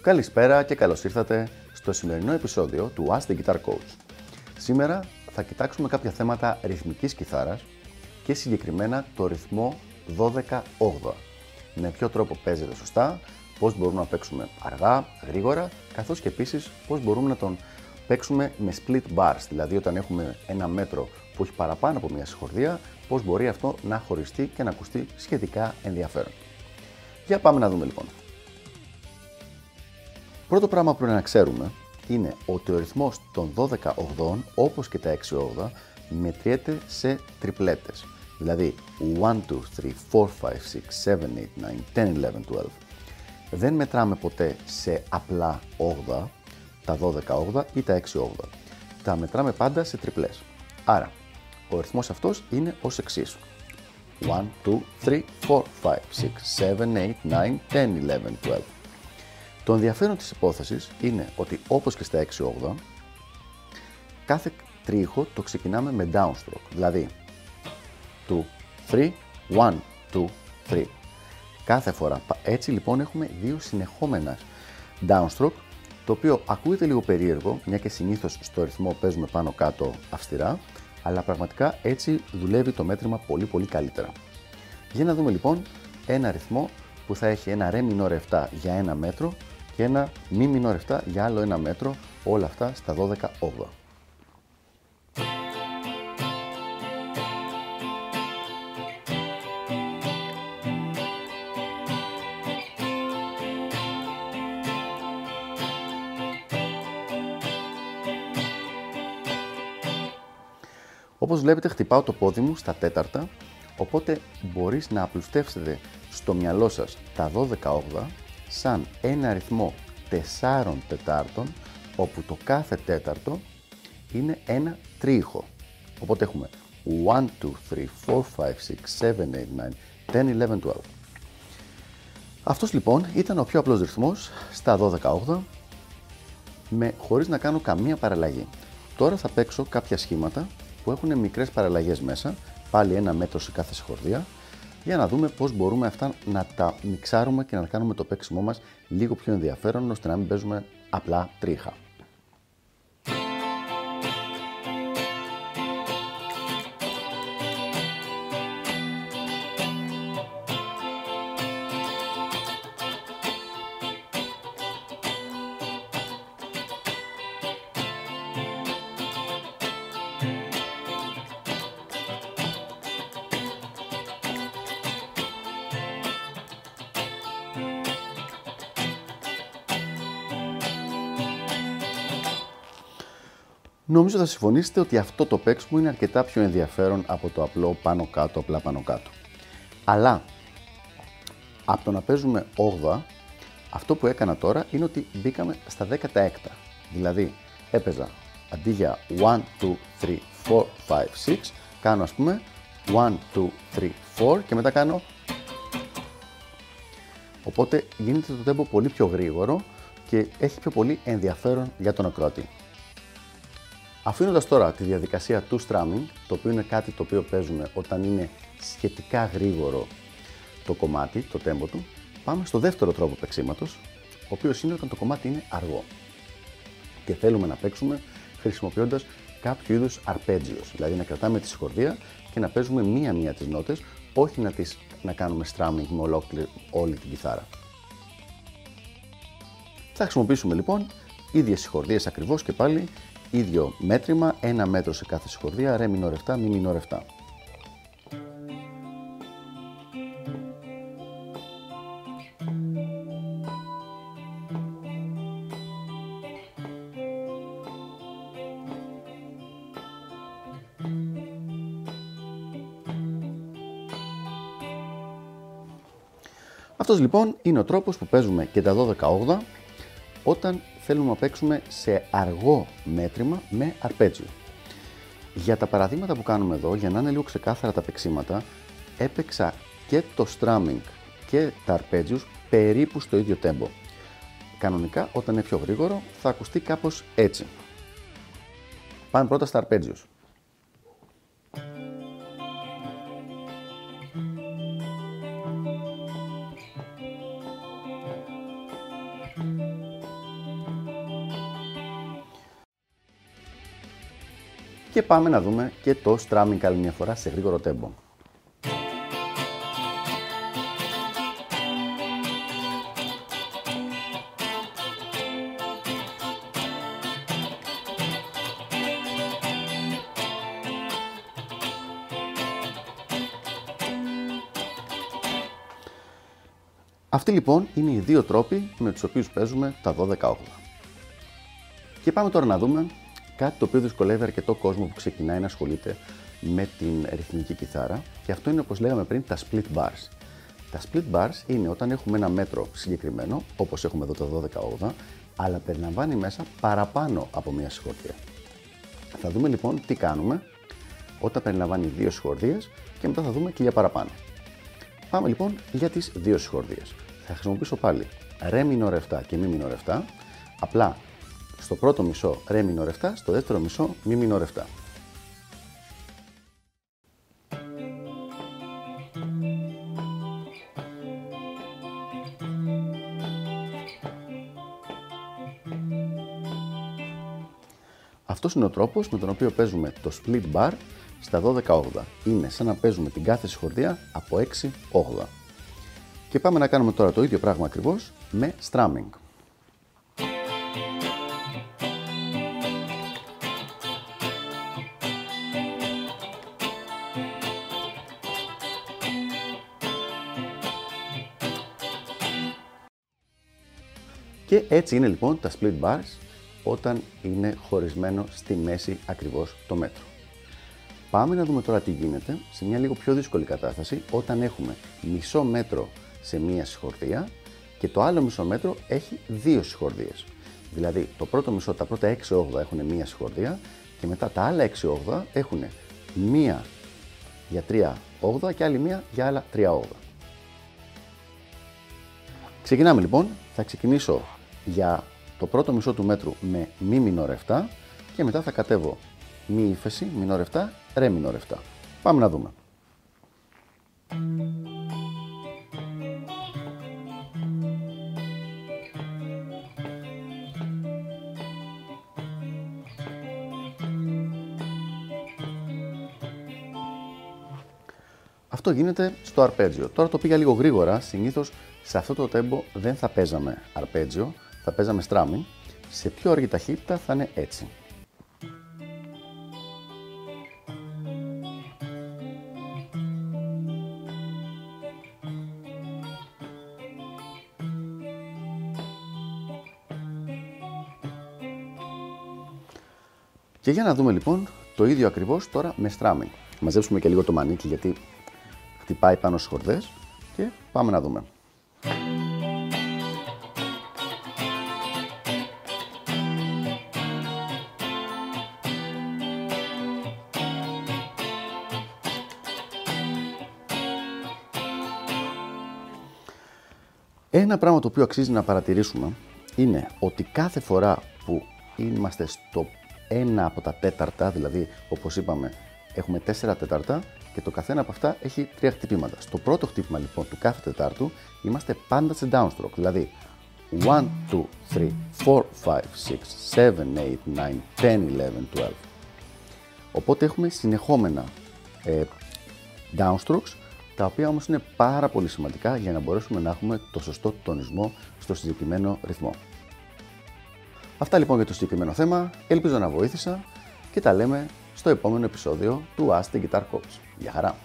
Καλησπέρα και καλώς ήρθατε στο σημερινό επεισόδιο του Ask the Guitar Coach. Σήμερα θα κοιτάξουμε κάποια θέματα ρυθμικής κιθάρας και συγκεκριμένα το ρυθμό 12-8. Με ποιο τρόπο παίζεται σωστά, πώς μπορούμε να παίξουμε αργά, γρήγορα, καθώς και επίσης πώς μπορούμε να τον παίξουμε με split bars, δηλαδή όταν έχουμε ένα μέτρο που έχει παραπάνω από μια συγχορδία, πώς μπορεί αυτό να χωριστεί και να ακουστεί σχετικά ενδιαφέρον. Για πάμε να δούμε λοιπόν. Πρώτο πράγμα που πρέπει να ξέρουμε είναι ότι ο ρυθμός των 12 ογδών, όπως και τα 6 όγδα, μετριέται σε τριπλέτες. Δηλαδή 1, 2, 3, 4, 5, 6, 7, 8, 9, 10, 11, 12. Δεν μετράμε ποτέ σε απλά όγδα, τα 12 όγδα ή τα 6 όγδα. Τα μετράμε πάντα σε τριπλές. Άρα, ο ρυθμός αυτός είναι ως εξής. 1, 2, 3, 4, 5, 6, 7, 8, 9, 10, 11, 12. Το ενδιαφέρον της υπόθεσης είναι ότι όπως και στα 6-8, κάθε τρίχο το ξεκινάμε με downstroke, δηλαδή 2, 3, 1, 2, 3. Κάθε φορά. Έτσι λοιπόν έχουμε δύο συνεχόμενα downstroke, το οποίο ακούγεται λίγο περίεργο, μια και συνήθως στο ρυθμό παίζουμε πάνω κάτω αυστηρά, αλλά πραγματικά έτσι δουλεύει το μέτρημα πολύ πολύ καλύτερα. Για να δούμε λοιπόν ένα ρυθμό που θα έχει ένα ρε minor 7 για ένα μέτρο και ένα μη minor 7 για άλλο ένα μέτρο, όλα αυτά στα 12 όγδοα. Όπως βλέπετε χτυπάω το πόδι μου στα τέταρτα, οπότε μπορείς να απλουστεύσετε στο μυαλό σας τα 12 όγδοα σαν ένα αριθμό 4 τετάρτων, όπου το κάθε τέταρτο είναι ένα τρίχο. Οπότε έχουμε 1, 2, 3, 4, 5, 6, 7, 8, 9, 10, 11, 12. Αυτός λοιπόν ήταν ο πιο απλός ρυθμός στα 12 όγδα, με, χωρίς να κάνω καμία παραλλαγή. Τώρα θα παίξω κάποια σχήματα που έχουν μικρές παραλλαγές μέσα, πάλι ένα μέτρο σε κάθε συγχορδία, για να δούμε πώς μπορούμε αυτά να τα μιξάρουμε και να κάνουμε το παίξιμό μας λίγο πιο ενδιαφέρον ώστε να μην παίζουμε απλά τρίχα. Νομίζω θα συμφωνήσετε ότι αυτό το παίξιμο είναι αρκετά πιο ενδιαφέρον από το απλό πάνω κάτω, απλά πάνω κάτω. Αλλά από το να παίζουμε 8, αυτό που έκανα τώρα είναι ότι μπήκαμε στα 16. Δηλαδή έπαιζα αντί για 1, 2, 3, 4, 5, 6, κάνω ας πούμε 1, 2, 3, 4 και μετά κάνω Οπότε γίνεται το tempo πολύ πιο γρήγορο και έχει πιο πολύ ενδιαφέρον για τον ακροατή. Αφήνοντας τώρα τη διαδικασία του strumming, το οποίο είναι κάτι το οποίο παίζουμε όταν είναι σχετικά γρήγορο το κομμάτι, το tempo του, πάμε στο δεύτερο τρόπο παίξήματο, ο οποίος είναι όταν το κομμάτι είναι αργό. Και θέλουμε να παίξουμε χρησιμοποιώντας κάποιο είδους arpeggios, δηλαδή να κρατάμε τη συγχορδία και να παίζουμε μία-μία τις νότες, όχι να, τις, να κάνουμε strumming με ολόκληρη όλη την κιθάρα. Θα χρησιμοποιήσουμε λοιπόν ίδιες συγχορδίες ακριβώς και πάλι ίδιο μέτρημα, ένα μέτρο σε κάθε συγχορδία, ρε μινόρ 7, μη μινόρ 7. Αυτός λοιπόν είναι ο τρόπος που παίζουμε και τα 12 όγδα όταν θέλουμε να παίξουμε σε αργό μέτρημα με αρπέτζιο. Για τα παραδείγματα που κάνουμε εδώ, για να είναι λίγο ξεκάθαρα τα παίξήματα, έπαιξα και το strumming και τα arpeggios περίπου στο ίδιο tempo. Κανονικά, όταν είναι πιο γρήγορο, θα ακουστεί κάπως έτσι. Πάμε πρώτα στα αρπέτζιος. Και πάμε να δούμε και το strumming άλλη μια φορά σε γρήγορο τέμπο. Αυτοί λοιπόν είναι οι δύο τρόποι με τους οποίους παίζουμε τα 12 Και πάμε τώρα να δούμε κάτι το οποίο δυσκολεύει αρκετό κόσμο που ξεκινάει να ασχολείται με την ρυθμική κιθάρα και αυτό είναι όπως λέγαμε πριν τα split bars. Τα split bars είναι όταν έχουμε ένα μέτρο συγκεκριμένο, όπως έχουμε εδώ το 12 αλλά περιλαμβάνει μέσα παραπάνω από μία συγχορδία. Θα δούμε λοιπόν τι κάνουμε όταν περιλαμβάνει δύο συγχορδίες και μετά θα δούμε και για παραπάνω. Πάμε λοιπόν για τις δύο συγχορδίες. Θα χρησιμοποιήσω πάλι ρε minor 7 και μη minor 7, απλά στο πρώτο μισό ρε minor 7, στο δεύτερο μισό μη minor 7. Αυτός είναι ο τρόπος με τον οποίο παίζουμε το split bar στα 12 8 Είναι σαν να παίζουμε την κάθε συγχορδία από 6 8. Και πάμε να κάνουμε τώρα το ίδιο πράγμα ακριβώς με strumming. Και έτσι είναι λοιπόν τα split bars όταν είναι χωρισμένο στη μέση ακριβώς το μέτρο. Πάμε να δούμε τώρα τι γίνεται σε μια λίγο πιο δύσκολη κατάσταση όταν έχουμε μισό μέτρο σε μία συγχορδία και το άλλο μισό μέτρο έχει δύο συγχορδίες. Δηλαδή το πρώτο μισό, τα πρώτα 6 8 έχουν μία συγχορδία και μετά τα άλλα 6 8 έχουν μία για 3 8 και άλλη μία για άλλα 3 8. Ξεκινάμε λοιπόν, θα ξεκινήσω για το πρώτο μισό του μέτρου με μη μινόρ 7 και μετά θα κατέβω μη ύφεση, μινόρ 7, ρε μινόρ 7. Πάμε να δούμε. Αυτό γίνεται στο αρπέτζιο. Τώρα το πήγα λίγο γρήγορα. Συνήθως σε αυτό το τέμπο δεν θα παίζαμε αρπέτζιο, θα παίζαμε στράμι. Σε πιο αργή ταχύτητα θα είναι έτσι; Και για να δούμε λοιπόν το ίδιο ακριβώς τώρα με στράμι. Μαζέψουμε και λίγο το μανίκι γιατί χτυπάει πάνω στις χορδές και πάμε να δούμε. Ένα πράγμα το οποίο αξίζει να παρατηρήσουμε είναι ότι κάθε φορά που είμαστε στο ένα από τα τέταρτα, δηλαδή όπως είπαμε έχουμε τέσσερα τέταρτα και το καθένα από αυτά έχει τρία χτυπήματα. Στο πρώτο χτύπημα λοιπόν του κάθε τετάρτου είμαστε πάντα σε downstroke, δηλαδή 1, 2, 3, 4, 5, 6, 7, 8, 9, 10, 11, 12. Οπότε έχουμε συνεχόμενα ε, downstrokes, τα οποία όμως είναι πάρα πολύ σημαντικά για να μπορέσουμε να έχουμε το σωστό τονισμό στο συγκεκριμένο ρυθμό. Αυτά λοιπόν για το συγκεκριμένο θέμα, ελπίζω να βοήθησα και τα λέμε στο επόμενο επεισόδιο του Ask the Guitar Coach. Γεια χαρά!